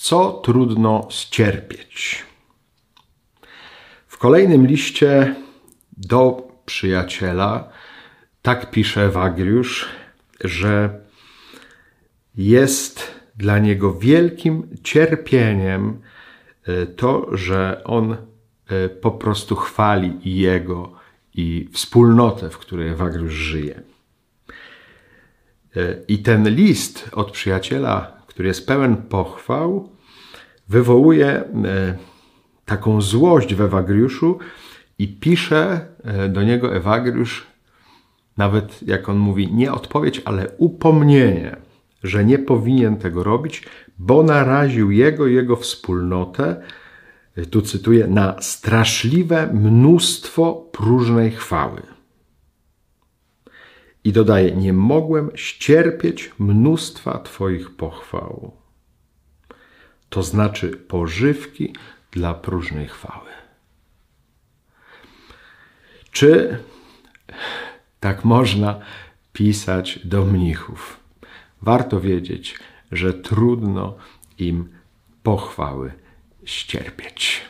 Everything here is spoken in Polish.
co trudno ścierpieć. W kolejnym liście do przyjaciela tak pisze Wagriusz, że jest dla niego wielkim cierpieniem e, to, że on e, po prostu chwali jego i wspólnotę, w której Wagriusz żyje. E, I ten list od przyjaciela, który jest pełen pochwał, wywołuje taką złość w Ewagriuszu i pisze do niego Ewagriusz, nawet jak on mówi, nie odpowiedź, ale upomnienie że nie powinien tego robić, bo naraził jego i jego wspólnotę, tu cytuję, na straszliwe mnóstwo próżnej chwały. I dodaje: Nie mogłem ścierpieć mnóstwa Twoich pochwał. To znaczy pożywki dla próżnej chwały. Czy tak można pisać do mnichów? warto wiedzieć, że trudno im pochwały ścierpieć.